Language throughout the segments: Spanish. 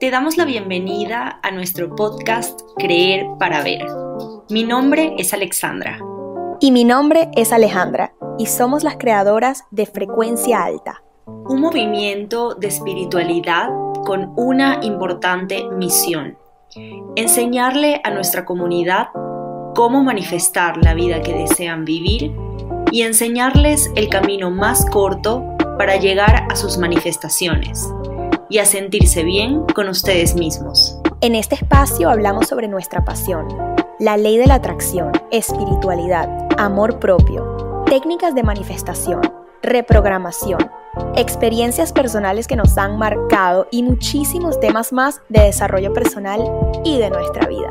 Te damos la bienvenida a nuestro podcast Creer para Ver. Mi nombre es Alexandra. Y mi nombre es Alejandra, y somos las creadoras de Frecuencia Alta. Un movimiento de espiritualidad con una importante misión. Enseñarle a nuestra comunidad cómo manifestar la vida que desean vivir y enseñarles el camino más corto para llegar a sus manifestaciones y a sentirse bien con ustedes mismos. En este espacio hablamos sobre nuestra pasión, la ley de la atracción, espiritualidad, amor propio, técnicas de manifestación, reprogramación, experiencias personales que nos han marcado y muchísimos temas más de desarrollo personal y de nuestra vida.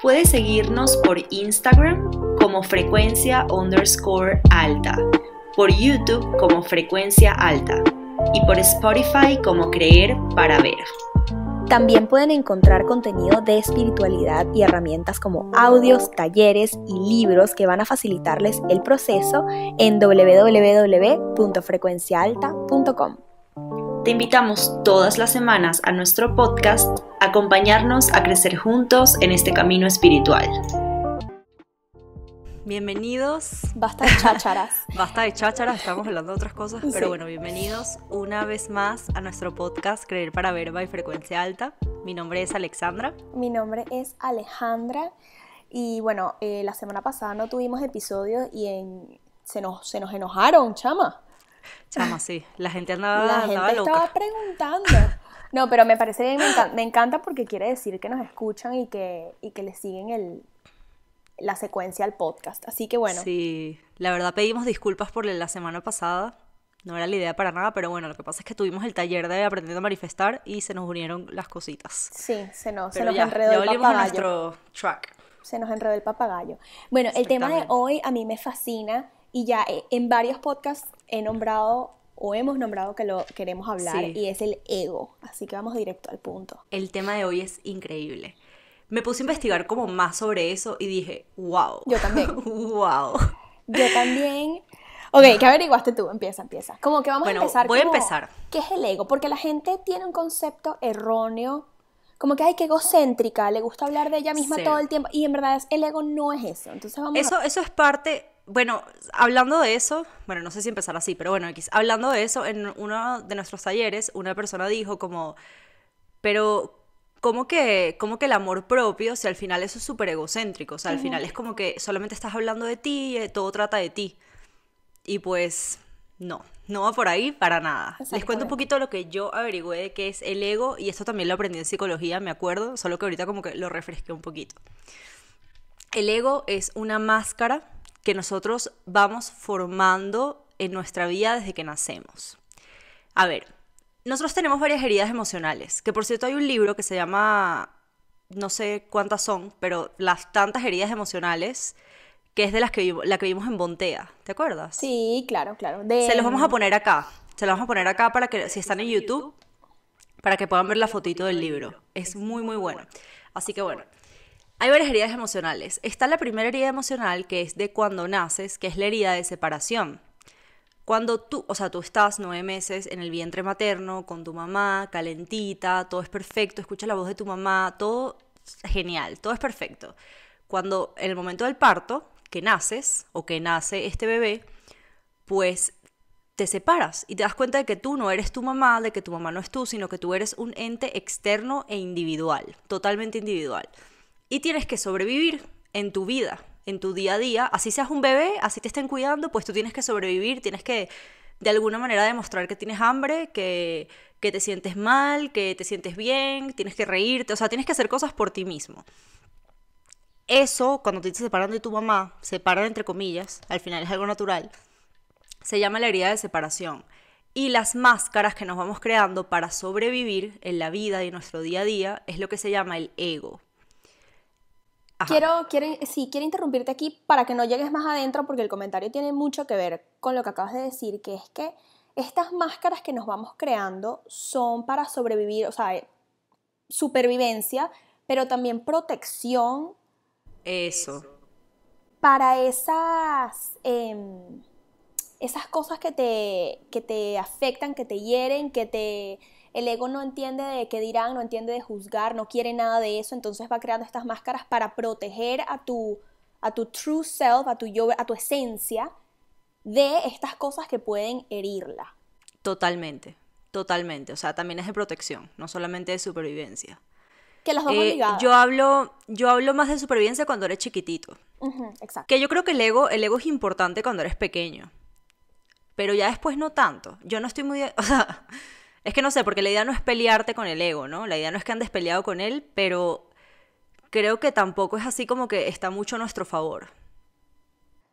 Puedes seguirnos por Instagram como frecuencia underscore alta, por YouTube como frecuencia alta y por Spotify como Creer para Ver. También pueden encontrar contenido de espiritualidad y herramientas como audios, talleres y libros que van a facilitarles el proceso en www.frecuenciaalta.com. Te invitamos todas las semanas a nuestro podcast a acompañarnos a crecer juntos en este camino espiritual. Bienvenidos. Basta de chácharas. Basta de chácharas, estamos hablando de otras cosas, pero bueno, bienvenidos una vez más a nuestro podcast Creer para Verba y Frecuencia Alta. Mi nombre es Alexandra. Mi nombre es Alejandra. Y bueno, eh, la semana pasada no tuvimos episodio y en... se, nos, se nos enojaron, chama. Chama, sí. La gente andaba, la gente estaba preguntando. No, pero me parece, me encanta, me encanta porque quiere decir que nos escuchan y que, y que le siguen el, la secuencia al podcast. Así que bueno. Sí, la verdad pedimos disculpas por la semana pasada. No era la idea para nada, pero bueno, lo que pasa es que tuvimos el taller de aprendiendo a manifestar y se nos unieron las cositas. Sí, se nos, se nos enredó el papagayo. nuestro track. Se nos enredó el papagayo. Bueno, el tema de hoy a mí me fascina y ya eh, en varios podcasts he nombrado o hemos nombrado que lo queremos hablar y es el ego. Así que vamos directo al punto. El tema de hoy es increíble me puse a investigar como más sobre eso y dije, wow. Yo también. wow. Yo también. Ok, ¿qué averiguaste tú? Empieza, empieza. Como que vamos a empezar. Voy a empezar. ¿Qué es el ego? Porque la gente tiene un concepto erróneo, como que, ay, qué egocéntrica, le gusta hablar de ella misma todo el tiempo. Y en verdad el ego no es eso. Entonces vamos eso, eso es parte. Bueno, hablando de eso, bueno, no sé si empezar así, pero bueno, hablando de eso, en uno de nuestros talleres, una persona dijo como, pero ¿Cómo que, que el amor propio, si al final eso es súper egocéntrico? O sea, al final es como que solamente estás hablando de ti, y todo trata de ti. Y pues no, no va por ahí para nada. Les cuento un poquito lo que yo averigüé de qué es el ego, y esto también lo aprendí en psicología, me acuerdo, solo que ahorita como que lo refresqué un poquito. El ego es una máscara que nosotros vamos formando en nuestra vida desde que nacemos. A ver, nosotros tenemos varias heridas emocionales, que por cierto hay un libro que se llama, no sé cuántas son, pero las tantas heridas emocionales, que es de las que, la que vimos en Bontea, ¿te acuerdas? Sí, claro, claro. Se los vamos a poner acá, se los vamos a poner acá para que, si están en YouTube, para que puedan ver la fotito del libro. Es muy, muy bueno. Así que bueno, hay varias heridas emocionales. Está la primera herida emocional, que es de cuando naces, que es la herida de separación. Cuando tú, o sea, tú estás nueve meses en el vientre materno con tu mamá, calentita, todo es perfecto, escuchas la voz de tu mamá, todo genial, todo es perfecto. Cuando en el momento del parto, que naces o que nace este bebé, pues te separas y te das cuenta de que tú no eres tu mamá, de que tu mamá no es tú, sino que tú eres un ente externo e individual, totalmente individual. Y tienes que sobrevivir en tu vida, en tu día a día, así seas un bebé, así te estén cuidando, pues tú tienes que sobrevivir, tienes que de alguna manera demostrar que tienes hambre, que, que te sientes mal, que te sientes bien, tienes que reírte, o sea, tienes que hacer cosas por ti mismo. Eso, cuando te separan de tu mamá, separan entre comillas, al final es algo natural, se llama la herida de separación. Y las máscaras que nos vamos creando para sobrevivir en la vida y en nuestro día a día es lo que se llama el ego. Quiero, quiero, sí, quiero interrumpirte aquí para que no llegues más adentro porque el comentario tiene mucho que ver con lo que acabas de decir, que es que estas máscaras que nos vamos creando son para sobrevivir, o sea, supervivencia, pero también protección. Eso. Para esas, em, esas cosas que te, que te afectan, que te hieren, que te el ego no entiende de qué dirán, no entiende de juzgar, no quiere nada de eso, entonces va creando estas máscaras para proteger a tu, a tu true self, a tu yo, a tu esencia de estas cosas que pueden herirla. Totalmente, totalmente. O sea, también es de protección, no solamente de supervivencia. Que las dos Eh, yo hablo, yo hablo más de supervivencia cuando eres chiquitito. Exacto. Que yo creo que el ego, el ego es importante cuando eres pequeño. Pero ya después no tanto. Yo no estoy muy... O sea, es que no sé, porque la idea no es pelearte con el ego, ¿no? La idea no es que andes peleado con él, pero creo que tampoco es así como que está mucho a nuestro favor.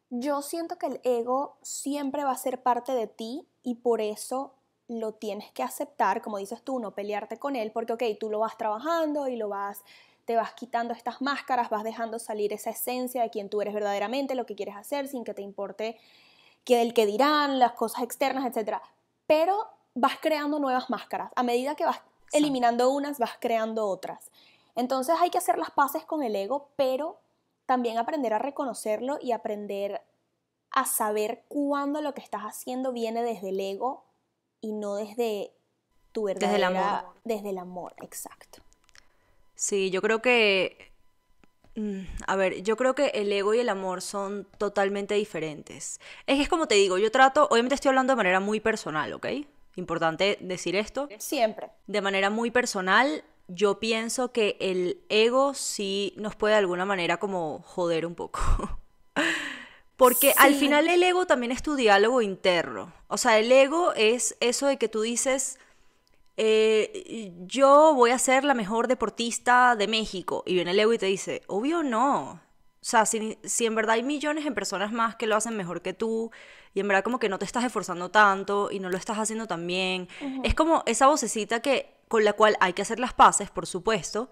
Yo siento que el ego siempre va a ser parte de ti y por eso lo tienes que aceptar, como dices tú, no pelearte con él, porque ok, tú lo vas trabajando y lo vas, te vas quitando estas máscaras, vas dejando salir esa esencia de quien tú eres verdaderamente, lo que quieres hacer, sin que te importe que el que dirán, las cosas externas, etc. Pero vas creando nuevas máscaras. A medida que vas eliminando unas, vas creando otras. Entonces hay que hacer las paces con el ego, pero también aprender a reconocerlo y aprender a saber cuándo lo que estás haciendo viene desde el ego y no desde tu verdadera... Desde el amor. Desde el amor, exacto. Sí, yo creo que... mm, A ver, yo creo que el ego y el amor son totalmente diferentes. Es que es como te digo, yo trato, obviamente estoy hablando de manera muy personal, ¿ok? Importante decir esto. Siempre. De manera muy personal, yo pienso que el ego sí nos puede de alguna manera como joder un poco. Porque al final el ego también es tu diálogo interno. O sea, el ego es eso de que tú dices, eh, yo voy a ser la mejor deportista de México. Y viene el ego y te dice, obvio no. O sea, si, si en verdad hay millones de personas más que lo hacen mejor que tú, y en verdad como que no te estás esforzando tanto y no lo estás haciendo tan bien, es como esa vocecita que, con la cual hay que hacer las paces, por supuesto,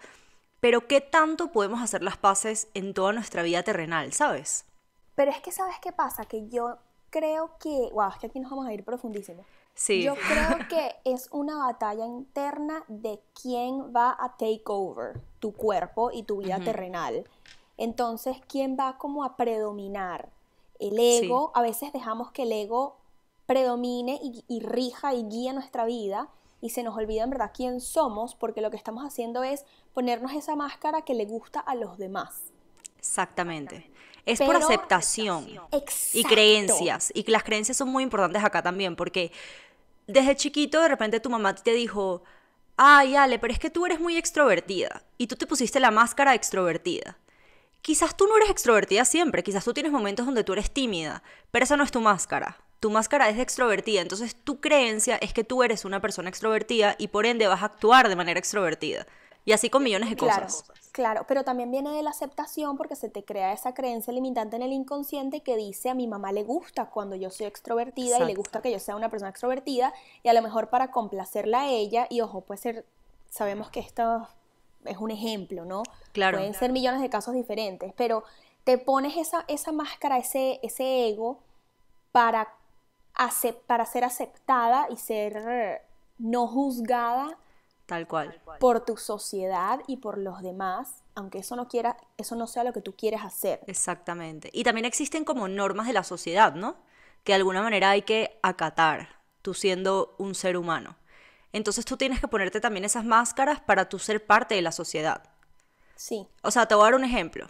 pero ¿qué tanto podemos hacer las paces en toda nuestra vida terrenal, sabes? Pero es que, ¿sabes qué pasa? Que yo creo que... Wow, es que aquí nos vamos a ir profundísimo. Sí. Yo creo que es una batalla interna de quién va a take over tu cuerpo y tu vida terrenal. Entonces, ¿quién va como a predominar? El ego, a veces dejamos que el ego predomine y, y rija y guíe nuestra vida y se nos olvida en verdad quién somos porque lo que estamos haciendo es ponernos esa máscara que le gusta a los demás. Exactamente. Es por aceptación y creencias. Y que las creencias son muy importantes acá también, porque desde chiquito de repente tu mamá te dijo, ay, Ale, pero es que tú eres muy extrovertida. Y tú te pusiste la máscara extrovertida. Quizás tú no eres extrovertida siempre, quizás tú tienes momentos donde tú eres tímida, pero esa no es tu máscara. Tu máscara es de extrovertida, entonces tu creencia es que tú eres una persona extrovertida y por ende vas a actuar de manera extrovertida. Y así con millones de Claro, cosas. claro, pero también viene de la aceptación porque se te crea esa creencia limitante en el inconsciente que dice a mi mamá le gusta cuando yo soy extrovertida y le Exacto. gusta que yo sea una persona extrovertida y a lo mejor para complacerla a ella y ojo, puede ser, sabemos que esto es un ejemplo, ¿no? Claro. Pueden ser millones de casos diferentes, pero te pones esa, esa máscara, ese, ese ego para, para ser aceptada y ser no juzgada Tal cual. por tu sociedad y por los demás, aunque eso no quiera, eso no sea lo que tú quieres hacer. Exactamente. Y también existen como normas de la sociedad, ¿no? Que de alguna manera hay que acatar, tú siendo un ser humano. Entonces tú tienes que ponerte también esas máscaras para tú ser parte de la sociedad. Sí, O sea, te voy a dar un ejemplo.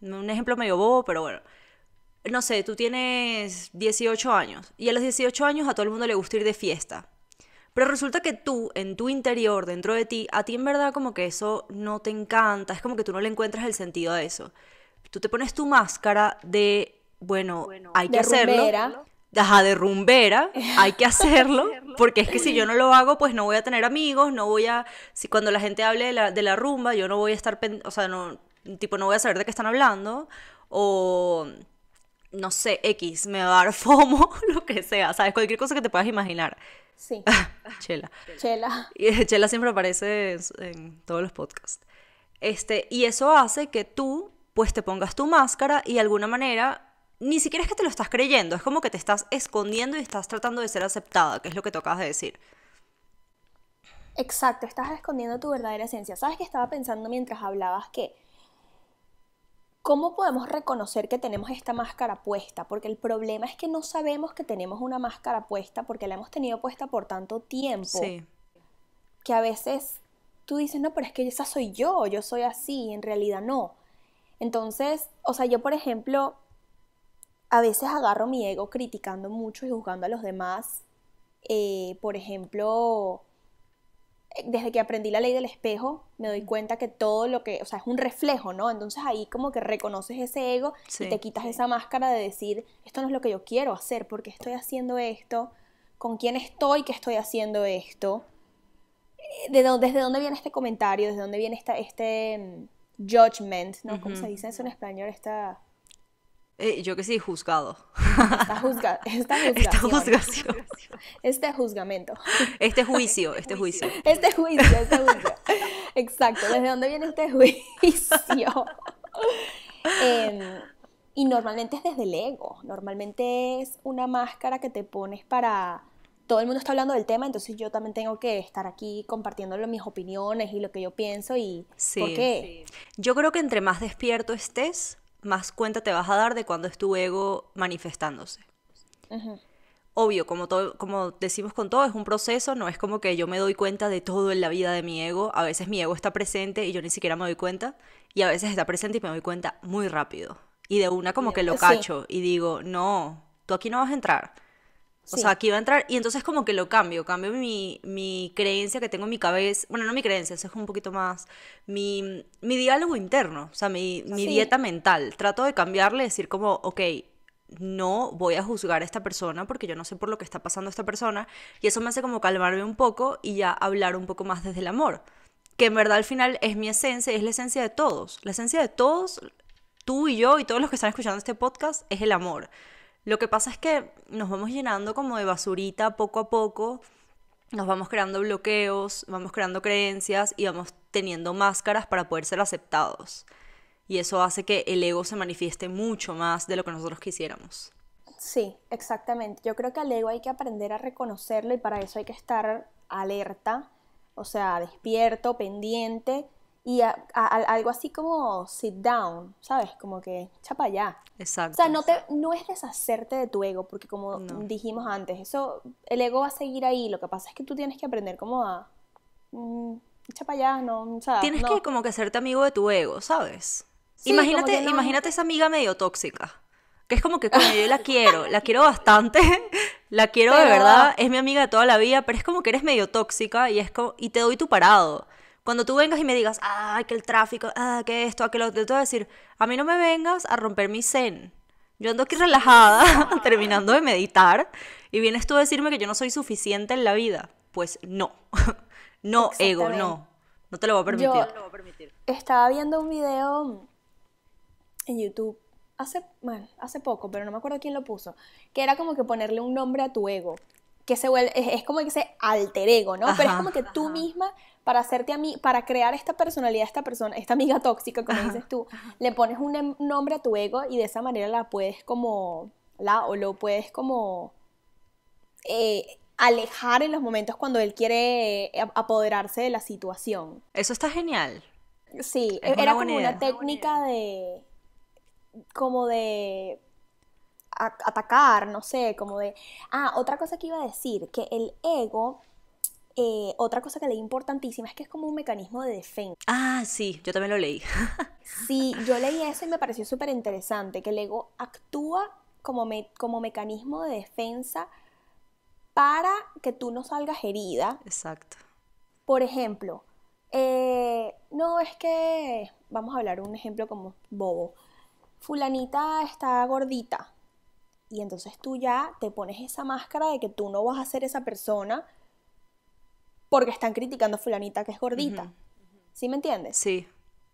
Un ejemplo medio bobo, pero bueno. No sé, tú tienes 18 años y a los 18 años a todo el mundo le gusta ir de fiesta. Pero resulta que tú, en tu interior, dentro de ti, a ti en verdad como que eso no te encanta, es como que tú no le encuentras el sentido a eso. Tú te pones tu máscara de, bueno, hay que De hacerlo. rumbera. Ajá, de rumbera, hay que hacerlo, porque es que si yo no lo hago, pues no voy a tener amigos, no voy a, si cuando la gente hable de la, de la rumba, yo no voy a estar, pen- o sea, no, tipo, no voy a saber de qué están hablando, o, no sé, X, me va a dar FOMO, lo que sea, ¿sabes? Cualquier cosa que te puedas imaginar. sí. Chela. Chela. Chela siempre aparece en, en todos los podcasts. Este, y eso hace que tú, pues, te pongas tu máscara y de alguna manera, ni siquiera es que te lo estás creyendo, es como que te estás escondiendo y estás tratando de ser aceptada, que es lo que tú acabas de decir. Exacto, estás escondiendo tu verdadera esencia. ¿Sabes que estaba pensando mientras hablabas que ¿Cómo podemos reconocer que tenemos esta máscara puesta? Porque el problema es que no sabemos que tenemos una máscara puesta porque la hemos tenido puesta por tanto tiempo. Sí. que a veces tú dices, no, pero es que esa soy yo, yo soy así, en realidad no. Entonces, o sea, yo por ejemplo, a veces agarro mi ego criticando mucho y juzgando a los demás. Eh, por ejemplo, desde que aprendí la ley del espejo, me doy cuenta que todo lo que, o sea, es un reflejo, ¿no? Entonces ahí como que reconoces ese ego y te quitas esa máscara de decir, esto no es lo que yo quiero hacer, porque estoy haciendo esto, con quién estoy que estoy haciendo esto, eh, ¿De dónde, desde dónde viene este comentario, desde dónde viene esta, este mm, judgment, ¿no? ¿Cómo se dice eso en español? Esta... Eh, yo que sí, juzgado. Esta, juzga, esta juzgación. Este juzgamento. Este juicio, este juicio. Este juicio, este juicio. Exacto, ¿desde dónde viene este juicio? Em, y normalmente es desde el ego, normalmente es una máscara que te pones para... Todo el mundo está hablando del tema, entonces yo también tengo que estar aquí compartiéndolo mis opiniones y lo que yo pienso y sí, por qué. Yo creo que entre más despierto estés, más cuenta te vas a dar de cuando es tu ego manifestándose. Obvio, como, todo, como decimos con todo, es un proceso, no es como que yo me doy cuenta de todo en la vida de mi ego. A veces mi ego está presente y yo ni siquiera me doy cuenta, y a veces está presente y me doy cuenta muy rápido. Y de una como que lo cacho y digo, no, tú aquí no vas a entrar. O sea, aquí va a entrar y entonces como que lo cambio, cambio mi, mi, creencia que tengo en mi cabeza, bueno, no mi creencia, eso es un poquito más mi, mi diálogo interno, o sea, mi, mi dieta mental. Trato de cambiarle, decir como, ok, no voy a juzgar a esta persona porque yo no sé por lo que está pasando esta persona y eso me hace como calmarme un poco y ya hablar un poco más desde el amor, que en verdad al final es mi esencia, es la esencia de todos, la esencia de todos, tú y yo y todos los que están escuchando este podcast es el amor. Lo que pasa es que nos vamos llenando como de basurita poco a poco, nos vamos creando bloqueos, vamos creando creencias y vamos teniendo máscaras para poder ser aceptados. Y eso hace que el ego se manifieste mucho más de lo que nosotros quisiéramos. Sí, exactamente. Yo creo que al ego hay que aprender a reconocerlo y para eso hay que estar alerta, o sea, despierto, pendiente y algo así como sit down, ¿sabes? Como que chapa allá. Exacto. O sea, no, te, no es deshacerte de tu ego, porque como dijimos antes, eso, el ego va a seguir ahí. Lo que pasa es que tú tienes que aprender como a. Mm, chapa allá, no. O sea, tienes que como que hacerte amigo de tu ego, ¿sabes? imagínate, imagínate esa amiga medio tóxica. Que es como que coño, yo la quiero, la quiero bastante, la quiero de verdad, es mi amiga de toda la vida, pero es como que eres medio tóxica y es como, y te doy tu parado. Cuando tú vengas y me digas, ay, que el tráfico, ah, que esto, aquello, te voy a decir, a mí no me vengas a romper mi zen. Yo ando aquí relajada, terminando de meditar, y vienes tú a decirme que yo no soy suficiente en la vida. Pues no, no, ego, no, no te lo voy a permitir. estaba viendo un video en YouTube hace, bueno, hace poco, pero no me acuerdo quién lo puso, que era como que ponerle un nombre a tu ego, que se vuelve, es, como que ese alter ego, ¿no? pero es como que tú misma para hacerte a mí, para crear esta personalidad, esta persona, esta amiga tóxica, como dices tú, le pones un em, nombre a tu ego y de esa manera la puedes como, la, o lo puedes como eh, alejar en los momentos cuando él quiere eh, apoderarse de la situación. Eso está genial. Sí, era como una técnica de, como de atacar, no sé, como de... Ah, otra cosa que iba a decir, que el ego eh, otra cosa que leí importantísima es que es como un mecanismo de defensa. Ah, sí, yo también lo leí. sí, yo leí eso y me pareció súper interesante, que el ego actúa como, como mecanismo de defensa para que tú no salgas herida. Exacto. Por ejemplo, eh, no es que, vamos a hablar un ejemplo como bobo, fulanita está gordita y entonces tú ya te pones esa máscara de que tú no vas a ser esa persona porque están criticando a fulanita que es gordita. ¿Sí me entiendes? Sí.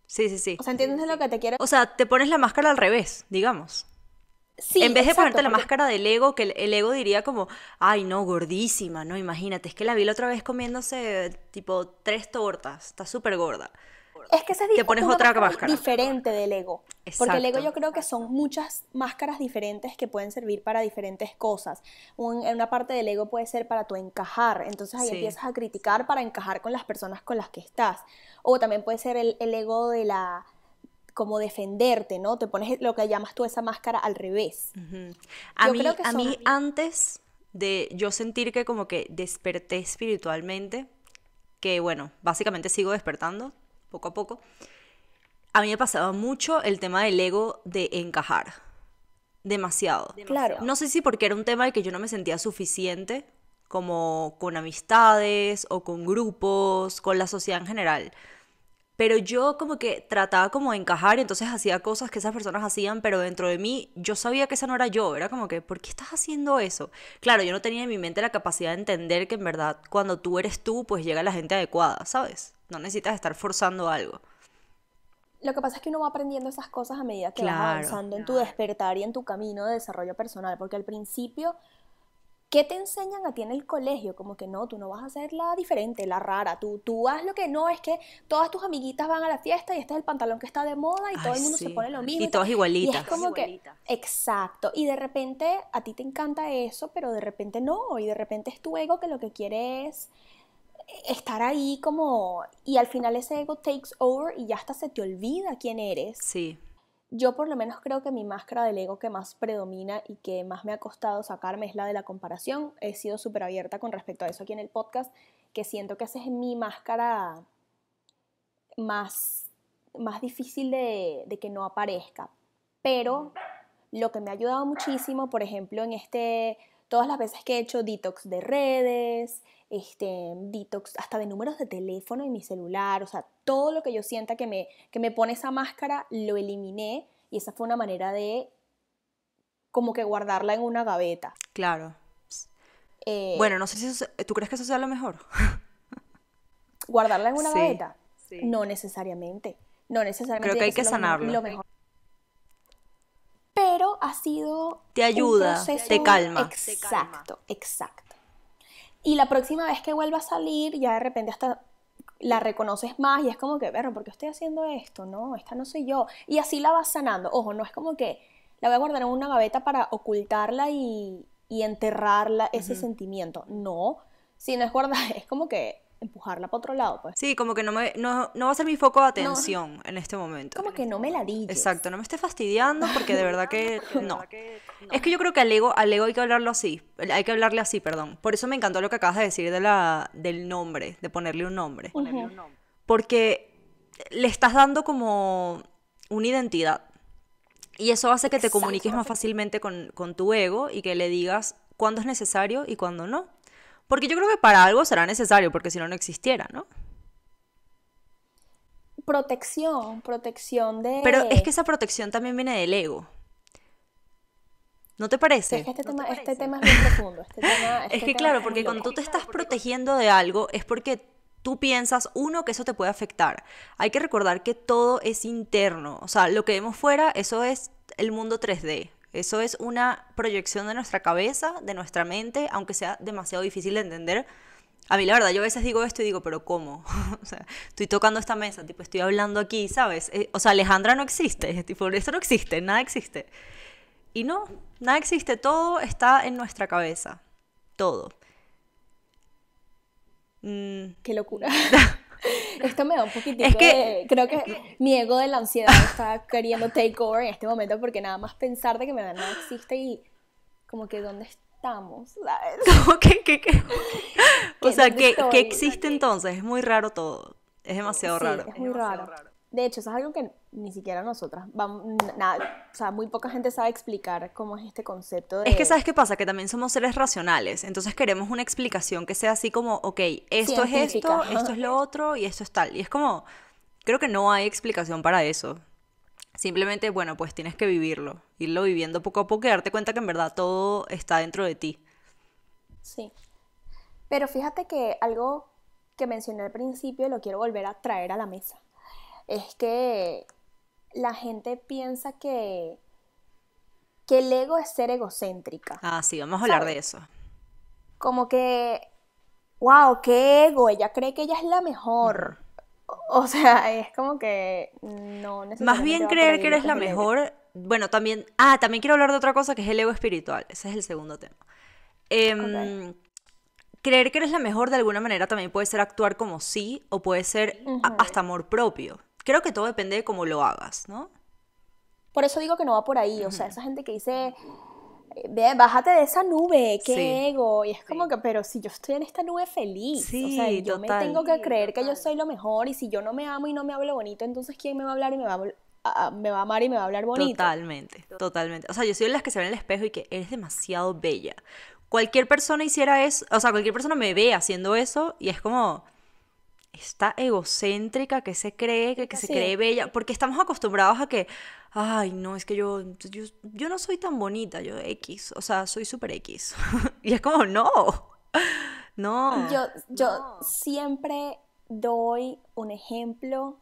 Sí, sí, sí. O sea, ¿entiendes lo que te quiero? O sea, te pones la máscara al revés, digamos. Sí, en vez de ponerte la máscara del ego, que el, ego diría como, ay, no, gordísima, no, imagínate, es que la vi la otra vez comiéndose tipo tres tortas, está súper gorda. Es que se te pones otra máscara diferente del ego. Porque el ego yo creo que son muchas máscaras diferentes que pueden servir para diferentes cosas. en una parte del ego puede ser para tu encajar, entonces ahí empiezas a criticar para encajar con las personas con las que estás. O también puede ser el, ego de la como defenderte, ¿no? Te pones lo que llamas tú esa máscara al revés. A, mí, a mí antes de yo sentir que como que desperté espiritualmente, que bueno, básicamente sigo despertando poco a poco, a mí me pasaba mucho el tema del ego de encajar. Demasiado. Claro. No sé si porque era un tema de que yo no me sentía suficiente, como con amistades o con grupos, con la sociedad en general. Pero yo como que trataba como de encajar y entonces hacía cosas que esas personas hacían, pero dentro de mí yo sabía que esa no era yo, era como que, ¿por qué estás haciendo eso? Claro, yo no tenía en mi mente la capacidad de entender que en verdad cuando tú eres tú, pues llega la gente adecuada, ¿sabes? No necesitas estar forzando algo. Lo que pasa es que uno va aprendiendo esas cosas a medida que vas Claro. avanzando en tu despertar y en tu camino de desarrollo personal, porque al principio, ¿qué te enseñan a ti en el colegio? Como que no, tú no vas a ser la diferente, la rara, tú, tú haz lo que no, es que todas tus amiguitas van a la fiesta y este es el pantalón que está de moda y todo el mundo se pone lo mismo. Y tal. todas igualitas. Y es como que, Igualitas. exacto, y de repente a ti te encanta eso, pero de repente no, y de repente es tu ego que lo que quiere es estar ahí como, y al final ese ego takes over y ya hasta se te olvida quién eres. Sí, Yo por lo menos creo que mi máscara del ego que más predomina y que más me ha costado sacarme es la de la comparación. He sido súper abierta con respecto a eso aquí en el podcast, que siento que esa es mi máscara más, más difícil de, de que no aparezca. Pero lo que me ha ayudado muchísimo, por ejemplo, en este, todas las veces que he hecho detox de redes, este, detox hasta de números de teléfono en mi celular, o sea, todo lo que yo sienta que me, que me pone esa máscara, lo eliminé y esa fue una manera de como que guardarla en una gaveta. claro. Eh, Bueno, no sé si eso, se- ¿tú crees que eso sea lo mejor? guardarla en una Sí, gaveta. sí. No necesariamente. No necesariamente. Creo que hay que sanarlo. lo mejor. Pero ha sido. Te un ayuda, proceso- te calma. Exacto, exacto. Y la próxima vez que vuelva a salir, ya de repente hasta la reconoces más y es como que, pero ¿por qué estoy haciendo esto? No, esta no soy yo. Y así la vas sanando. Ojo, no es como que la voy a guardar en una gaveta para ocultarla y, y enterrarla, ese sentimiento. No, sino es guardar, es como que empujarla para otro lado, pues. Sí, como que no, me, no, no va a ser mi foco de atención en este momento. Como que no me la dilles. Exacto, no me esté fastidiando porque de verdad que no. Es que yo creo que al ego, al ego hay que hablarlo así, hay que hablarle así, perdón. Por eso me encantó lo que acabas de decir de la, del nombre, de ponerle un nombre. Ujú. Porque le estás dando como una identidad. Y eso hace que te Exacto. comuniques más fácilmente con, con tu ego y que le digas cuándo es necesario y cuándo no. Porque yo creo que para algo será necesario, porque si no, no existiera, ¿no? Protección, protección de... Pero es que esa protección también viene del ego. ¿No te parece? Es que este, tema, este tema es muy profundo. Este tema- este Es que tema claro, porque cuando tú te estás protegiendo de algo es porque tú piensas, uno, que eso te puede afectar. Hay que recordar que todo es interno. O sea, lo que vemos fuera, eso es el mundo 3D. Eso es una proyección de nuestra cabeza, de nuestra mente, aunque sea demasiado difícil de entender. A mí la verdad, yo a veces digo esto y digo, pero ¿cómo? o sea, estoy tocando esta mesa, tipo, estoy hablando aquí, ¿sabes? Eh, o sea, Alejandra no existe, tipo, eso no existe, nada existe. Y no, nada existe, todo está en nuestra cabeza, todo. Mm, Qué locura. Esto me da un poquitico Es que- de... Creo que mi ego de la ansiedad está queriendo take over en este momento porque nada más pensar de que me da nada existe y como que ¿dónde estamos? ¿Sabes? ¿Cómo que, que- que? O ¿Qué- sea, dónde ¿qué, estoy? qué existe entonces? Es muy raro todo. Es demasiado Sí, raro. es muy raro. De hecho, eso es algo que ni siquiera nosotras, vamos, nada, o sea, muy poca gente sabe explicar cómo es este concepto de... Es que, ¿sabes qué pasa? Que también somos seres racionales. Entonces queremos una explicación que sea así como, ok, esto es esto, esto es lo otro y esto es tal. Y es como, creo que no hay explicación para eso. Simplemente, bueno, pues tienes que vivirlo. Irlo viviendo poco a poco y darte cuenta que en verdad todo está dentro de ti. Sí. Pero fíjate que algo que mencioné al principio lo quiero volver a traer a la mesa. Es que la gente piensa que, que el ego es ser egocéntrica. Ah, sí, vamos a hablar ¿Sabes? de eso. Como que, wow, qué ego, ella cree que ella es la mejor. O sea, es como que no necesariamente Más bien creer que eres la mejor. Bueno, también. Ah, también quiero hablar de otra cosa que es el ego espiritual. Ese es el segundo tema. Em, Creer que eres la mejor de alguna manera también puede ser actuar como sí o puede ser hasta amor propio. Creo que todo depende de cómo lo hagas, ¿no? Por eso digo que no va por ahí. O sea, esa gente que dice, ve, bájate de esa nube, qué Sí, ego. Y es como sí. que, pero si yo estoy en esta nube feliz, o Sí, sea, yo me total. tengo que Sí, creer que yo soy lo mejor y si yo no me amo y no me hablo bonito, entonces ¿quién me va a hablar y me va a- a- me va a amar y me va a hablar bonito? Totalmente, totalmente. O sea, yo soy de las que se ven en el espejo y que eres demasiado bella. Cualquier persona hiciera eso, o sea, cualquier persona me ve haciendo eso y es como esta egocéntrica que se cree, que, que se cree bella, porque estamos acostumbrados a que, ay, no, es que yo, yo, yo no soy tan bonita, yo X, o sea, soy súper X. Y es como, no, no. Yo, yo siempre doy un ejemplo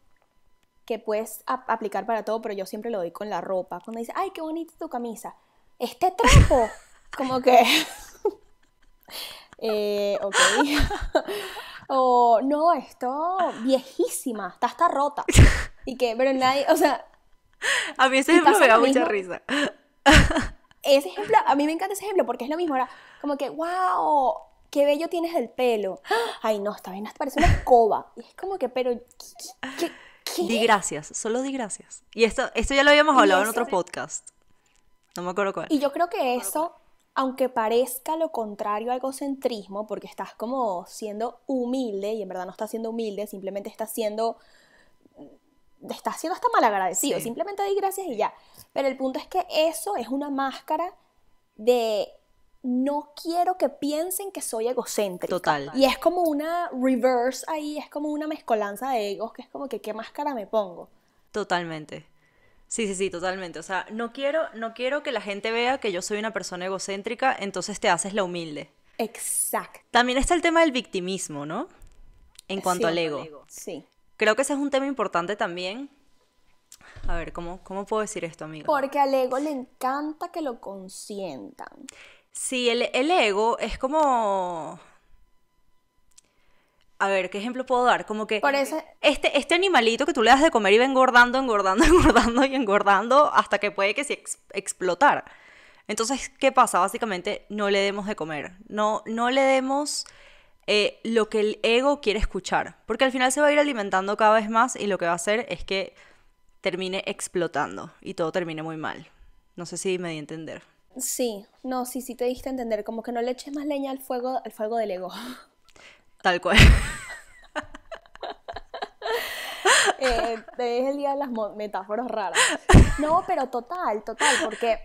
que puedes ap- aplicar para todo, pero yo siempre lo doy con la ropa. Cuando dice, ay, qué bonita tu camisa. Este trapo, como que, eh, ok. o no, esto viejísima, está hasta rota. Y que, pero nadie, o sea, A mí ese ejemplo me da mucha mismo. risa. ese ejemplo, a mí me encanta ese ejemplo porque es lo mismo, era como que, wow, qué bello tienes el pelo. Ay, no, esta vaina parece una escoba. Y es como que, pero, ¿qué? qué- qué? Di gracias, solo di gracias. Y esto, esto ya lo habíamos Y hablado en otro podcast. No me acuerdo cuál. Y yo creo que eso, aunque parezca lo contrario al egocentrismo, porque estás como siendo humilde, y en verdad no estás siendo humilde, simplemente estás siendo, estás siendo hasta malagradecido, Sí. simplemente di gracias y ya. Pero el punto es que eso es una máscara de no quiero que piensen que soy egocéntrica. Total. Y es como una reverse ahí, es como una mezcolanza de egos, que es como que qué máscara me pongo. Totalmente. Sí, sí, sí, totalmente. O sea, no quiero, no quiero que la gente vea que yo soy una persona egocéntrica, entonces te haces la humilde. Exacto. También está el tema del victimismo, ¿no? En cuanto Sí. al ego. Sí. Creo que ese es un tema importante también. A ver, ¿cómo, cómo puedo decir esto, amigo? Porque al ego le encanta que lo consientan. Sí, el, el ego es como... A ver, ¿qué ejemplo puedo dar? Como que Por eso, este, este animalito que tú le das de comer y va engordando, engordando, engordando y engordando hasta que puede que se ex- explotar. Entonces, ¿qué pasa? Básicamente, no le demos de comer. No, no le demos eh, lo que el ego quiere escuchar. Porque al final se va a ir alimentando cada vez más y lo que va a hacer es que termine explotando y todo termine muy mal. No sé si me di a entender. sí, no, sí, sí te diste a entender, como que no le eches más leña al fuego, al fuego del ego. Tal cual. Eh, es el día de las metáforas raras. No, pero total, total, porque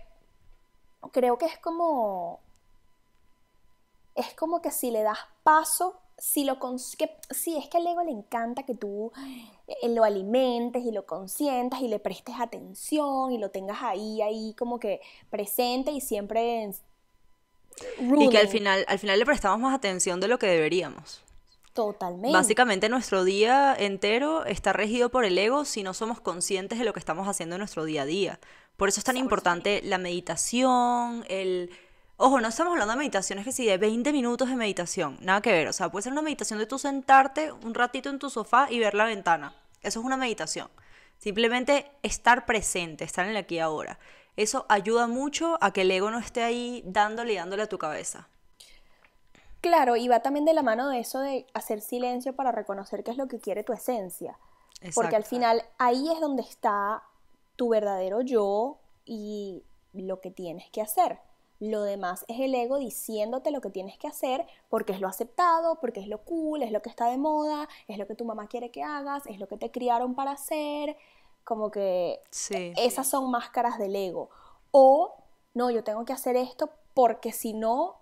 creo que es como, es como que si le das paso, si lo cons- que, sí, es que al ego le encanta que tú eh, lo alimentes y lo consientas y le prestes atención y lo tengas ahí, ahí como que presente y siempre Y que al final, al final le prestamos más atención de lo que deberíamos. Totalmente. Básicamente nuestro día entero está regido por el ego si no somos conscientes de lo que estamos haciendo en nuestro día a día. Por eso es tan importante la meditación, el... Ojo, no estamos hablando de meditaciones que sí, de 20 minutos de meditación, nada que ver. O sea, puede ser una meditación de tú sentarte un ratito en tu sofá y ver la ventana. Eso es una meditación. Simplemente estar presente, estar en el aquí y ahora. Eso ayuda mucho a que el ego no esté ahí dándole y dándole a tu cabeza. Claro, y va también de la mano de eso de hacer silencio para reconocer qué es lo que quiere tu esencia. Porque al final ahí es donde está tu verdadero yo y lo que tienes que hacer. Lo demás es el ego diciéndote lo que tienes que hacer porque es lo aceptado, porque es lo cool, es lo que está de moda, es lo que tu mamá quiere que hagas, es lo que te criaron para hacer. Como que Sí. esas son máscaras del ego. O, no, yo tengo que hacer esto porque si no,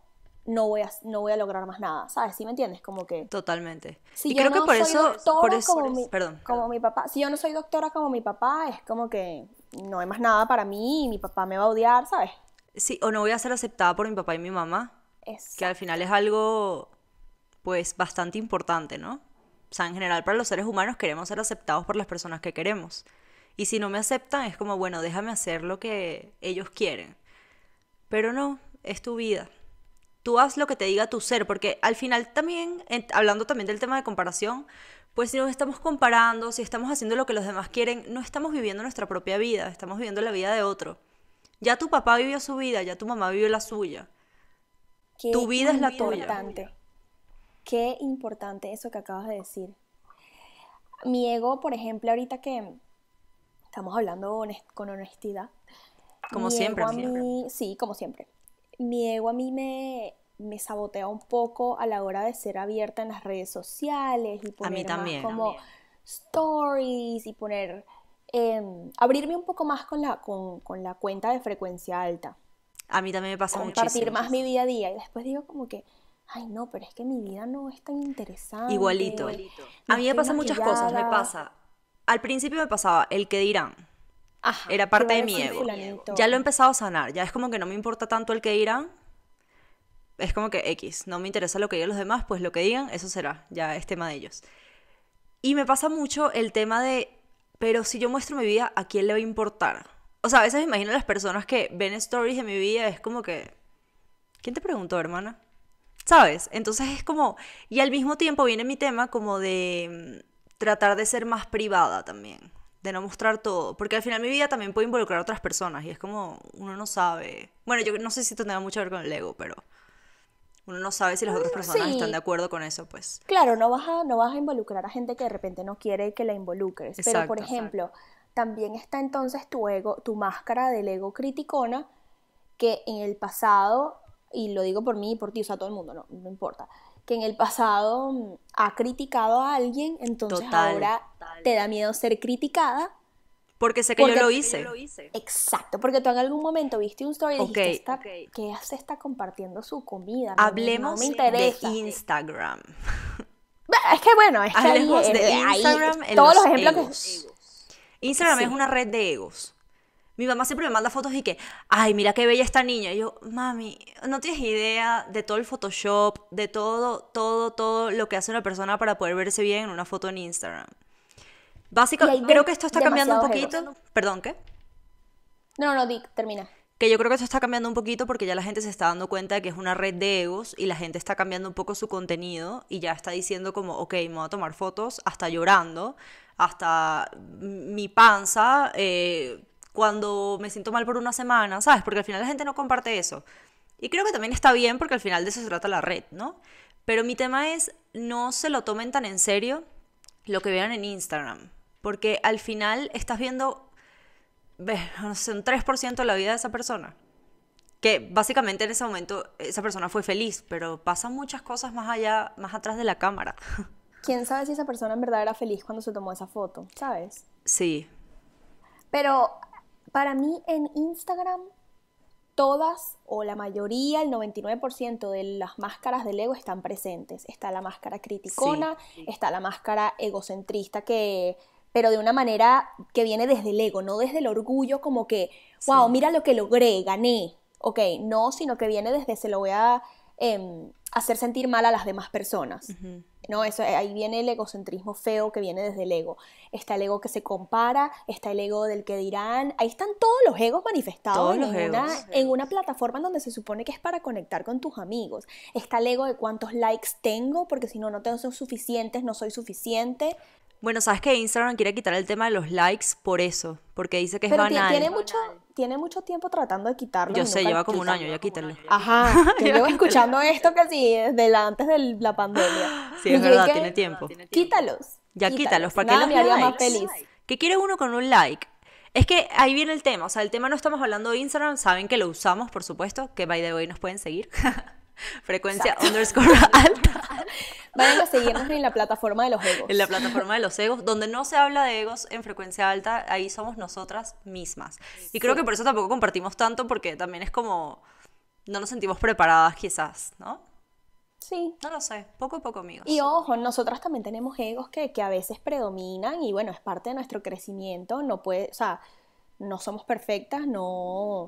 no voy a, no voy a lograr más nada. ¿Sabes? ¿Sí me entiendes? Como que... Totalmente. Si y yo creo que no por soy eso, doctora por eso, como mi, perdón, como mi papá, si yo no soy doctora como mi papá, es como que no hay más nada para mí y mi papá me va a odiar, ¿sabes? sí, o no voy a ser aceptada por mi papá y mi mamá, que al final es algo, pues, bastante importante, ¿no? O sea, en general para los seres humanos queremos ser aceptados por las personas que queremos. Y si no me aceptan, es como, bueno, déjame hacer lo que ellos quieren. Pero no, es tu vida. Tú haz lo que te diga tu ser, porque al final también, en- hablando también del tema de comparación, pues si nos estamos comparando, si estamos haciendo lo que los demás quieren, no estamos viviendo nuestra propia vida, estamos viviendo la vida de otro. Ya tu papá vivió su vida, ya tu mamá vivió la suya. qué tu vida es la tuya. importante. Qué importante eso que acabas de decir. Mi ego, por ejemplo, ahorita que estamos hablando honest- con honestidad. Como siempre, mí- sí, como siempre. Mi ego a mí me, me sabotea un poco a la hora de ser abierta en las redes sociales y poner A mí más también. como stories y poner em, abrirme un poco más con la con, con la cuenta de frecuencia alta A mí también me pasa compartir muchísimo. más mi día a día y después digo como que ay no pero es que mi vida no es tan interesante Igualito. A mí me pasan muchas cosas. Me maquillada". pasa. Al principio me pasaba el que dirán. Ajá, Era ¿qué parte de mi ego. Ya lo he empezado a sanar. Ya es como que no me importa tanto el que dirán. Es como que X. No me interesa lo que digan los demás. Pues lo que digan, eso será. Ya es tema de ellos. Y me pasa mucho el tema de. Pero si yo muestro mi vida, ¿a quién le va a importar? O sea, a veces me imagino a las personas que ven stories de mi vida. Es como que. ¿Quién te preguntó, hermana? ¿Sabes? Entonces es como... Y al mismo tiempo viene mi tema como de mm, tratar de ser más privada también, de no mostrar todo, porque al final mi vida también puede involucrar a otras personas y es como uno no sabe... Bueno, yo no sé si esto tenga mucho que ver con el ego, pero uno no sabe si las otras personas sí. están de acuerdo con eso, pues. Claro, no vas a, no vas a involucrar a gente que de repente no quiere que la involucres. Pero, por Exacto. ejemplo, también está entonces tu ego, tu máscara del ego criticona, que en el pasado, y lo digo por mí y por ti, o sea, todo el mundo, no, no importa, que en el pasado mm, ha criticado a alguien, entonces Total. ahora te da miedo ser criticada. Porque sé que Porque- yo lo hice. Exacto, porque tú en algún momento viste un story y dijiste. "Esta- ¿qué hace? Está compartiendo su comida. Hablemos no me de. Instagram. Es que bueno, es que ahí, Hablemos de eh, ahí, Instagram en todos los los ejemplos egos. que... Instagram Sí. es una red de egos. Mi mamá siempre me manda fotos y que, ay, mira qué bella esta niña. Y yo, mami, no tienes idea de todo el Photoshop, de todo, todo, todo lo que hace una persona para poder verse bien en una foto en Instagram. Básicamente, creo que esto está cambiando un poquito. Perdón, ¿qué? No, no, Dick, termina. Que yo creo que esto está cambiando un poquito porque ya la gente se está dando cuenta de que es una red de egos y la gente está cambiando un poco su contenido y ya está diciendo como, ok, me voy a tomar fotos hasta llorando, hasta mi panza, eh, cuando me siento mal por una semana, ¿sabes? Porque al final la gente no comparte eso. Y creo que también está bien porque al final de eso se trata la red, ¿no? Pero mi tema es, no se lo tomen tan en serio lo que vean en Instagram. Porque al final estás viendo ve, no sé, un 3% de la vida de esa persona. Que básicamente en ese momento esa persona fue feliz, pero pasan muchas cosas más allá, más atrás de la cámara. ¿Quién sabe si esa persona en verdad era feliz cuando se tomó esa foto? ¿Sabes? Sí, Pero para mí en Instagram, todas o la mayoría, el 99% de las máscaras del ego están presentes. Está la máscara criticona, está la máscara egocentrista que pero de una manera que viene desde el ego, no desde el orgullo como que, wow, mira lo que logré, gané. Ok, no, sino que viene desde se lo voy a em, hacer sentir mal a las demás personas. No, eso, ahí viene el egocentrismo feo que viene desde el ego. Está el ego que se compara, está el ego del que dirán. Ahí están todos los egos manifestados Todos en, los una, egos. en una plataforma en donde se supone que es para conectar con tus amigos. Está el ego de cuántos likes tengo, porque si no, no tengo suficientes, no soy suficiente. Bueno, sabes que Instagram quiere quitar el tema de los likes por eso, porque dice que es Pero banal. tiene mucho, tiene mucho tiempo tratando de quitarlo. Yo sé, lleva como un año, ya quítalo. Ajá, yo llevo escuchando esto que sí, desde la- antes de la pandemia. Sí, es verdad, tiene tiempo. Quítalos. Ya quítalos, ¿para qué Nada los me haría más feliz. ¿Qué quiere uno con un like? Es que ahí viene el tema, o sea, el tema no estamos hablando de Instagram, saben que lo usamos, por supuesto, que by the way nos pueden seguir. Frecuencia underscore alta Vayan a seguirnos en la plataforma de los egos. en la plataforma de los egos, donde no se habla de egos en frecuencia alta, ahí somos nosotras mismas. Y creo que por eso tampoco compartimos tanto, porque también es como, no nos sentimos preparadas quizás, ¿no? Sí. No lo sé, poco a poco amigos. Y ojo, nosotras también tenemos egos que, que a veces predominan y bueno, es parte de nuestro crecimiento. No puede, o sea, no somos perfectas, no.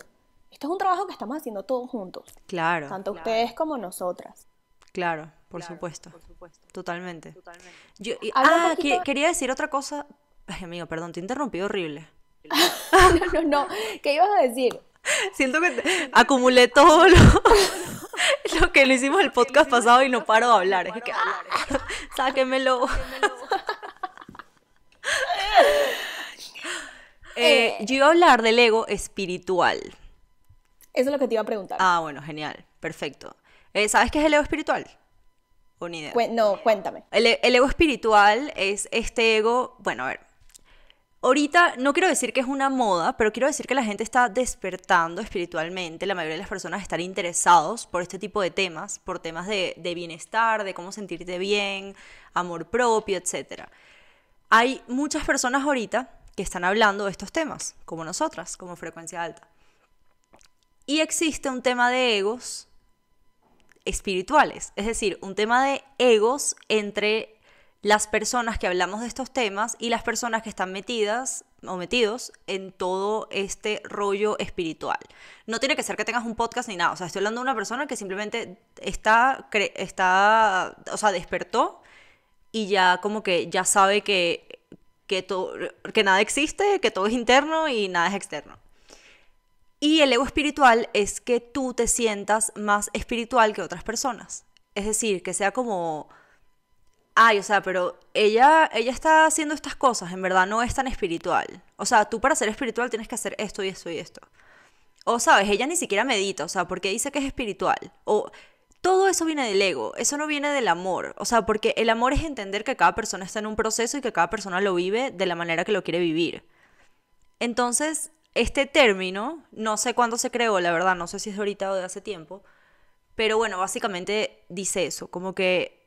Esto es un trabajo que estamos haciendo todos juntos, Claro, tanto ustedes como nosotras. claro, por supuesto. Totalmente. Yo, y- Habla un ah, que- quería decir otra cosa. Ay, amigo, perdón, te interrumpí horrible. no, no, no. ¿Qué ibas a decir? Siento que te- acumulé todo lo, lo que le hicimos el podcast pasado y no paro de hablar. Es que, ah, sáquenmelo. Eh, yo iba a hablar del ego espiritual. Eso es lo que te iba a preguntar. Ah, bueno, genial, perfecto. Eh, ¿Sabes qué es el ego espiritual? Ni idea. No, cuéntame. El, e- el ego espiritual es este ego, bueno, a ver, ahorita no quiero decir que es una moda, pero quiero decir que la gente está despertando espiritualmente. La mayoría de las personas están interesados por este tipo de temas, por temas de, de bienestar, de cómo sentirte bien, amor propio, etc. Hay muchas personas ahorita que están hablando de estos temas, como nosotras, como frecuencia alta. Y existe un tema de egos espirituales, es decir, un tema de egos entre las personas que hablamos de estos temas y las personas que están metidas o metidos en todo este rollo espiritual. No tiene que ser que tengas un podcast ni nada, o sea, estoy hablando de una persona que simplemente está, está o sea, despertó y ya como que ya sabe que, que, que nada existe, que todo es interno y nada es externo. Y el ego espiritual es que tú te sientas más espiritual que otras personas. Es decir, que sea como ay, o sea, pero ella, ella está haciendo estas cosas, en verdad no es tan espiritual. O sea, tú para ser espiritual tienes que hacer esto y esto y esto. O sabes, ella ni siquiera medita, o sea, porque dice que es espiritual. O todo eso viene del ego, eso no viene del amor. O sea, porque el amor es entender que cada persona está en un proceso y que cada persona lo vive de la manera que lo quiere vivir. Entonces, este término, no sé cuándo se creó, la verdad, no sé si es ahorita o de hace tiempo, pero bueno, básicamente dice eso, como que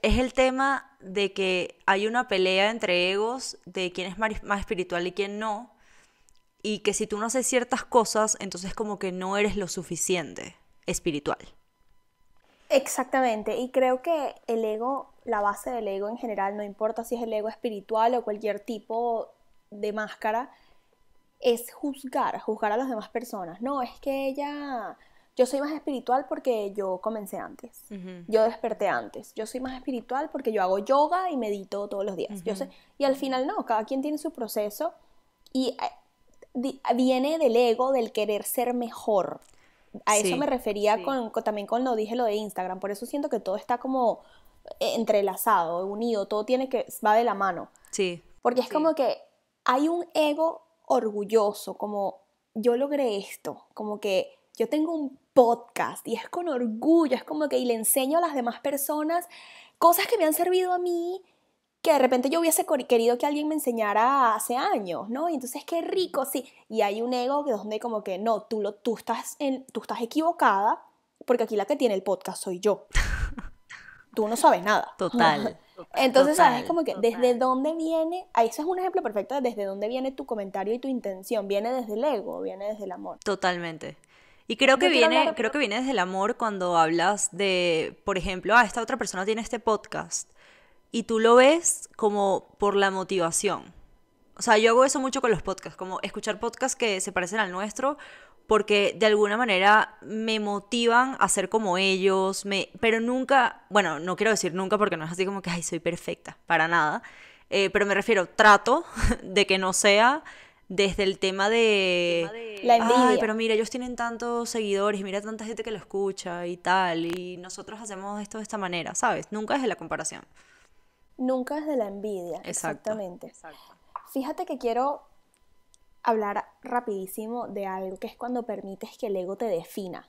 es el tema de que hay una pelea entre egos de quién es más espiritual y quién no, y que si tú no haces ciertas cosas, entonces como que no eres lo suficiente espiritual. Exactamente, y creo que el ego, la base del ego en general, no importa si es el ego espiritual o cualquier tipo de máscara, es juzgar, juzgar a las demás personas. No, es que ella yo soy más espiritual porque yo comencé antes. Yo desperté antes. Yo soy más espiritual porque yo hago yoga y medito todos los días. yo sé, y al final no, cada quien tiene su proceso y eh, viene del ego, del querer ser mejor. A eso me refería con, también con lo dije lo de Instagram. Por eso siento que todo está como eh, entrelazado, unido, todo tiene que, va de la mano. Sí. Porque es como que hay un ego orgulloso, como yo logré esto, como que yo tengo un podcast y es con orgullo, es como que y le enseño a las demás personas cosas que me han servido a mí que de repente yo hubiese querido que alguien me enseñara hace años, ¿no? Y entonces qué rico, sí. Y hay un ego que donde como que no, tú, lo, tú, estás en, tú estás equivocada porque aquí la que tiene el podcast soy yo. tú no sabes nada. Total. Entonces, ¿sabes? Como que desde dónde viene, eso es un ejemplo perfecto de desde dónde viene tu comentario y tu intención. Viene desde el ego, viene desde el amor. Totalmente. Y creo que, viene, creo que viene desde el amor cuando hablas de, por ejemplo, ah, esta otra persona tiene este podcast y tú lo ves como por la motivación. O sea, yo hago eso mucho con los podcasts, como escuchar podcasts que se parecen al nuestro porque de alguna manera me motivan a ser como ellos, me, pero nunca, bueno, no quiero decir nunca porque no es así como que, ay, soy perfecta, para nada, eh, pero me refiero, trato de que no sea desde el tema de... La envidia. Ay, pero mira, ellos tienen tantos seguidores mira tanta gente que lo escucha y tal, y nosotros hacemos esto de esta manera, ¿sabes? Nunca es de la comparación. Nunca es de la envidia, exactamente. Fíjate que quiero hablar rapidísimo de algo que es cuando permites que el ego te defina.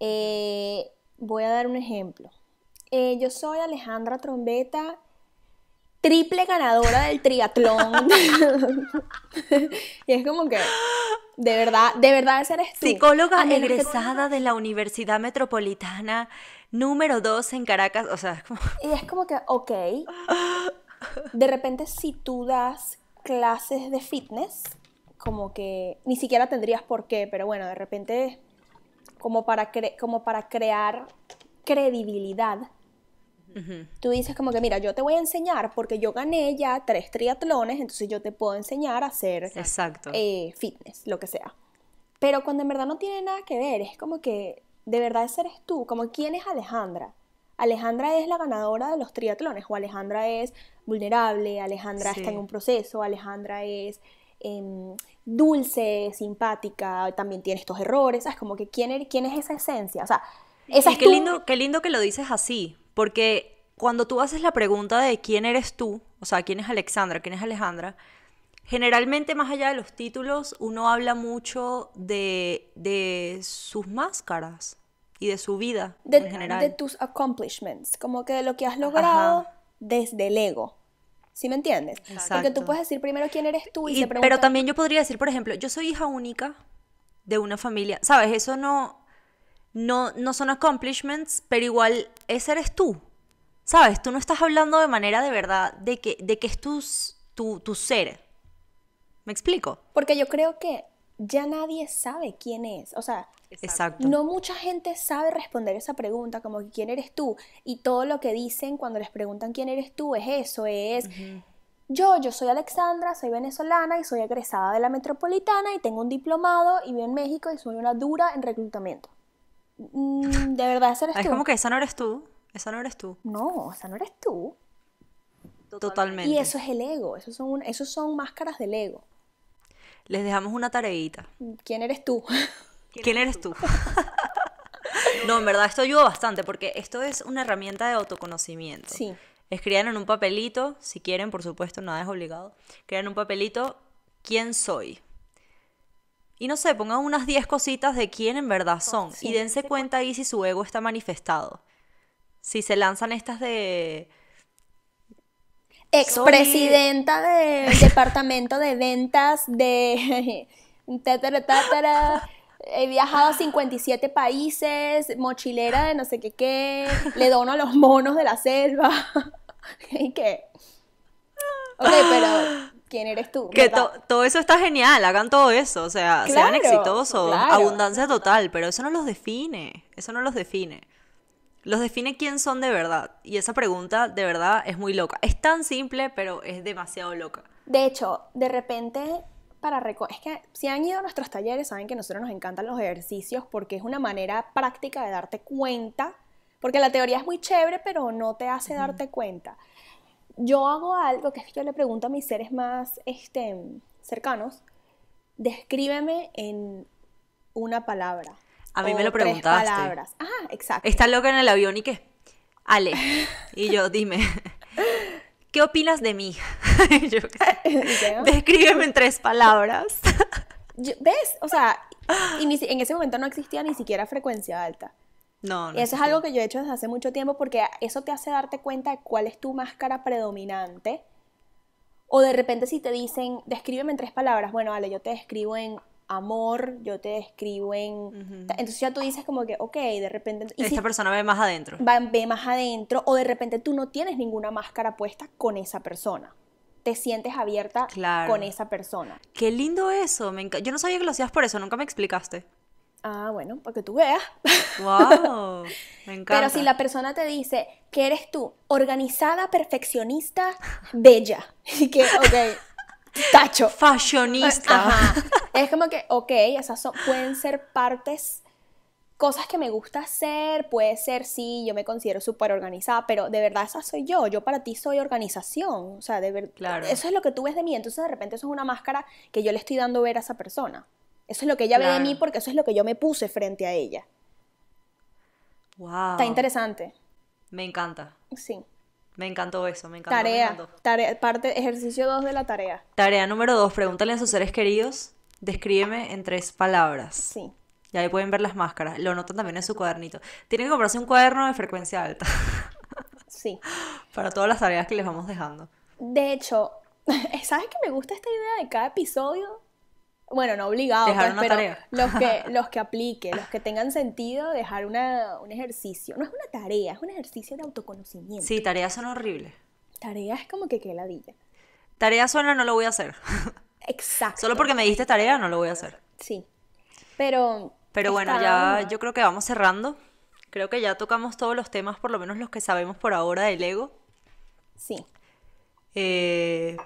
Eh, voy a dar un ejemplo. Eh, yo soy Alejandra Trombeta triple ganadora del triatlón. y es como que, de verdad, de verdad ese eres tú. Psicóloga egresada de la Universidad Metropolitana, número 2 en Caracas, o sea, es como... Y es como que, ok, de repente si tú das clases de fitness, como que ni siquiera tendrías por qué, pero bueno, de repente como para, como para crear credibilidad Tú dices como que, mira, yo te voy a enseñar porque yo gané ya tres triatlones, entonces yo te puedo enseñar a hacer Exacto. Eh, fitness, lo que sea. Pero cuando en verdad no tiene nada que ver, es como que de verdad ese eres tú, como quién es Alejandra. Alejandra es la ganadora de los triatlones, o Alejandra es vulnerable, Alejandra está en un proceso, Alejandra es em, dulce, simpática, también tiene estos errores, ¿sabes? Como que quién, quién es esa esencia, o sea, esa es qué, lindo, qué lindo que lo dices así, porque cuando tú haces la pregunta de quién eres tú, o sea, quién es Alexandra, quién es Alejandra, generalmente más allá de los títulos, uno habla mucho de, sus máscaras y de su vida de, en general. De tus accomplishments, como que de lo que has logrado desde el ego. ¿Sí me entiendes? Porque tú Exacto. puedes decir primero quién eres tú y, Y- te preguntan... pero también yo podría decir, por ejemplo, yo soy hija única de una familia, ¿sabes? Eso no, no, no son accomplishments, pero igual ese eres tú, ¿sabes? Tú no estás hablando de manera de verdad de que, de que es tu, tu, tu ser. ¿Me explico? Porque yo creo que ya nadie sabe quién es. O sea, Exacto. no mucha gente sabe responder esa pregunta, como que quién eres tú. Y todo lo que dicen cuando les preguntan quién eres tú es eso, es... Yo, yo soy Alexandra, soy venezolana y soy egresada de la metropolitana y tengo un diplomado y vivo en México y soy una dura en reclutamiento. Mm, ¿De verdad ese eres Es tú? como que esa no eres tú, esa no eres tú. No, esa no eres tú. Totalmente. Y eso es el ego, esos son, un- esos son máscaras del ego. Les dejamos una tareita. ¿Quién eres tú? ¿Quién eres tú? No, en verdad esto ayuda bastante porque esto es una herramienta de autoconocimiento. Sí. Escriban en un papelito, si quieren, por supuesto, nada es obligado. En un papelito quién soy. Y no sé, pongan unas 10 cositas de quién en verdad son. Sí. Y dense cuenta ahí si su ego está manifestado. Si se lanzan estas de... Expresidenta del departamento de ventas de tatara, tatara, He viajado a 57 países, mochilera de no sé qué qué, le dono a los monos de la selva. ¿Y qué? Ok, pero ¿quién eres tú? Que to- todo eso está genial, hagan todo eso, o sea, sean Claro, exitosos, claro. abundancia total, pero eso no los define, eso no los define. Los define quién son de verdad. Y esa pregunta de verdad es muy loca. Es tan simple, pero es demasiado loca. De hecho, de repente, para reco- es que si han ido a nuestros talleres, saben que a nosotros nos encantan los ejercicios porque es una manera práctica de darte cuenta, porque la teoría es muy chévere, pero no te hace darte cuenta. Yo hago algo que es que yo le pregunto a mis seres más este, cercanos, descríbeme en una palabra. A mí me lo tres preguntaste. palabras. Ah, exacto. Está loca en el avión y qué? Ale. Y yo, dime, ¿qué opinas de mí? Y yo, ¿qué sé. Y yo, Descríbeme en tres palabras. yo- ¿Ves? O sea, en ese momento no existía ni siquiera frecuencia alta. No, no. Y eso es algo que yo he hecho desde hace mucho tiempo porque eso te hace darte cuenta de cuál es tu máscara predominante. O de repente si te dicen, descríbeme en tres palabras, bueno, vale, yo te describo en amor, yo te describo en... Entonces ya tú dices como que, ok, de repente... Y si Esta persona ve más adentro. va, ve más adentro, o de repente tú no tienes ninguna máscara puesta con esa persona. Te sientes abierta Claro. con esa persona. Qué lindo eso. Me Yo no sabía que lo hacías por eso, nunca me explicaste. Ah, bueno, para que tú veas. Wow, me encanta. Pero si la persona te dice que eres tú, organizada, perfeccionista, bella. Y que, ok, tacho. Fashionista. Ajá. Es como que, ok, esas son- pueden ser partes, cosas que me gusta hacer, puede ser, sí, yo me considero súper organizada, pero de verdad esa soy yo, yo para ti soy organización, o sea, de verdad, Claro. eso es lo que tú ves de mí, entonces de repente eso es una máscara que yo le estoy dando ver a esa persona. Eso es lo que ella ve de mí porque eso es lo que yo me puse frente a ella. Wow. Está interesante. Me encanta. Sí. Me encantó eso, me encantó. me Tarea, encantó. tarea, parte, ejercicio 2 de la tarea. Tarea número dos, pregúntale a sus seres queridos, descríbeme en tres palabras. Sí. Y ahí pueden ver las máscaras. Lo notan también en su cuadernito. Tienen que comprarse un cuaderno de frecuencia alta Sí. para todas las tareas que les vamos dejando. De hecho, ¿sabes que me gusta esta idea de cada episodio? Bueno, no obligado, Dejar pues, una pero tarea. los que los que aplique, los que tengan sentido, dejar una, un ejercicio. No es una tarea, es un ejercicio de autoconocimiento. Sí, tareas son horribles. Tarea es como que qué ladilla. Tarea suena, no lo voy a hacer. Exacto. Solo porque me diste tarea, no lo voy a hacer. Sí. Pero. Pero bueno, ya yo creo que vamos cerrando. Creo que ya tocamos todos los temas, por lo menos los que sabemos por ahora del ego. Sí. Eh,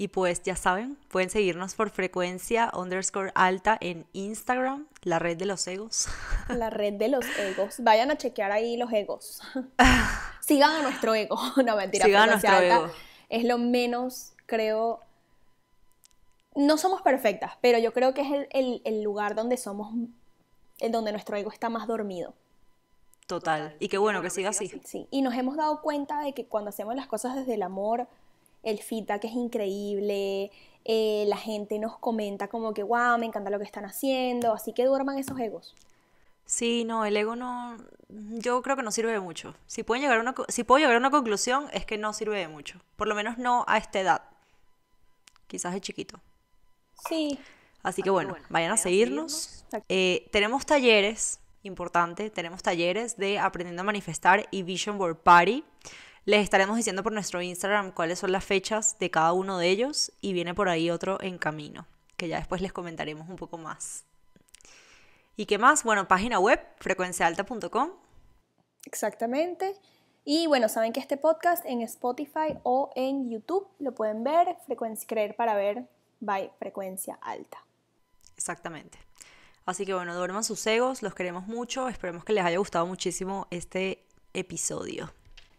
y pues ya saben, pueden seguirnos por frecuencia underscore alta en Instagram, la red de los egos. La red de los egos. Vayan a chequear ahí los egos. Sigan a nuestro ego. No, mentira. Sigan a nuestro alta ego. Es lo menos, creo. No somos perfectas, pero yo creo que es el, el- el lugar donde somos. En donde nuestro ego está más dormido. Total. Y qué bueno que siga así. Sí. Y nos hemos dado cuenta de que cuando hacemos las cosas desde el amor, el feedback es increíble. eh, la gente nos comenta como que, wow, me encanta lo que están haciendo. Así que duerman esos egos. Sí, no, el ego no, yo creo que no sirve de mucho. Si, pueden llegar a una, si puedo llegar a una conclusión es que no sirve de mucho. Por lo menos no a esta edad. Quizás de chiquito. Sí, Así que bueno, vayan a seguirnos. Eh, tenemos talleres, importante, tenemos talleres de Aprendiendo a Manifestar y Vision Board Party. Les estaremos diciendo por nuestro Instagram cuáles son las fechas de cada uno de ellos y viene por ahí otro en camino, que ya después les comentaremos un poco más. ¿Y qué más? Bueno, página web, frecuenciaalta.com. exactamente. Y bueno, saben que este podcast en Spotify o en YouTube lo pueden ver, frecuencia, creer para ver, by frecuencia alta. Exactamente. Así que bueno, duerman sus egos, los queremos mucho, esperemos que les haya gustado muchísimo este episodio.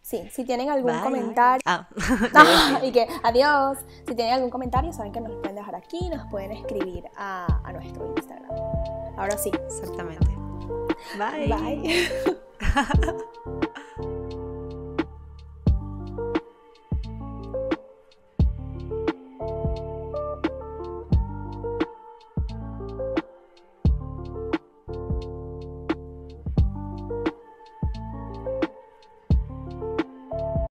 Sí, si tienen algún Bye. comentario. Ah, Ah, y que adiós. Si tienen algún comentario, saben que nos pueden dejar aquí, nos pueden escribir a, a nuestro Instagram. Ahora sí. exactamente. Bye. Bye.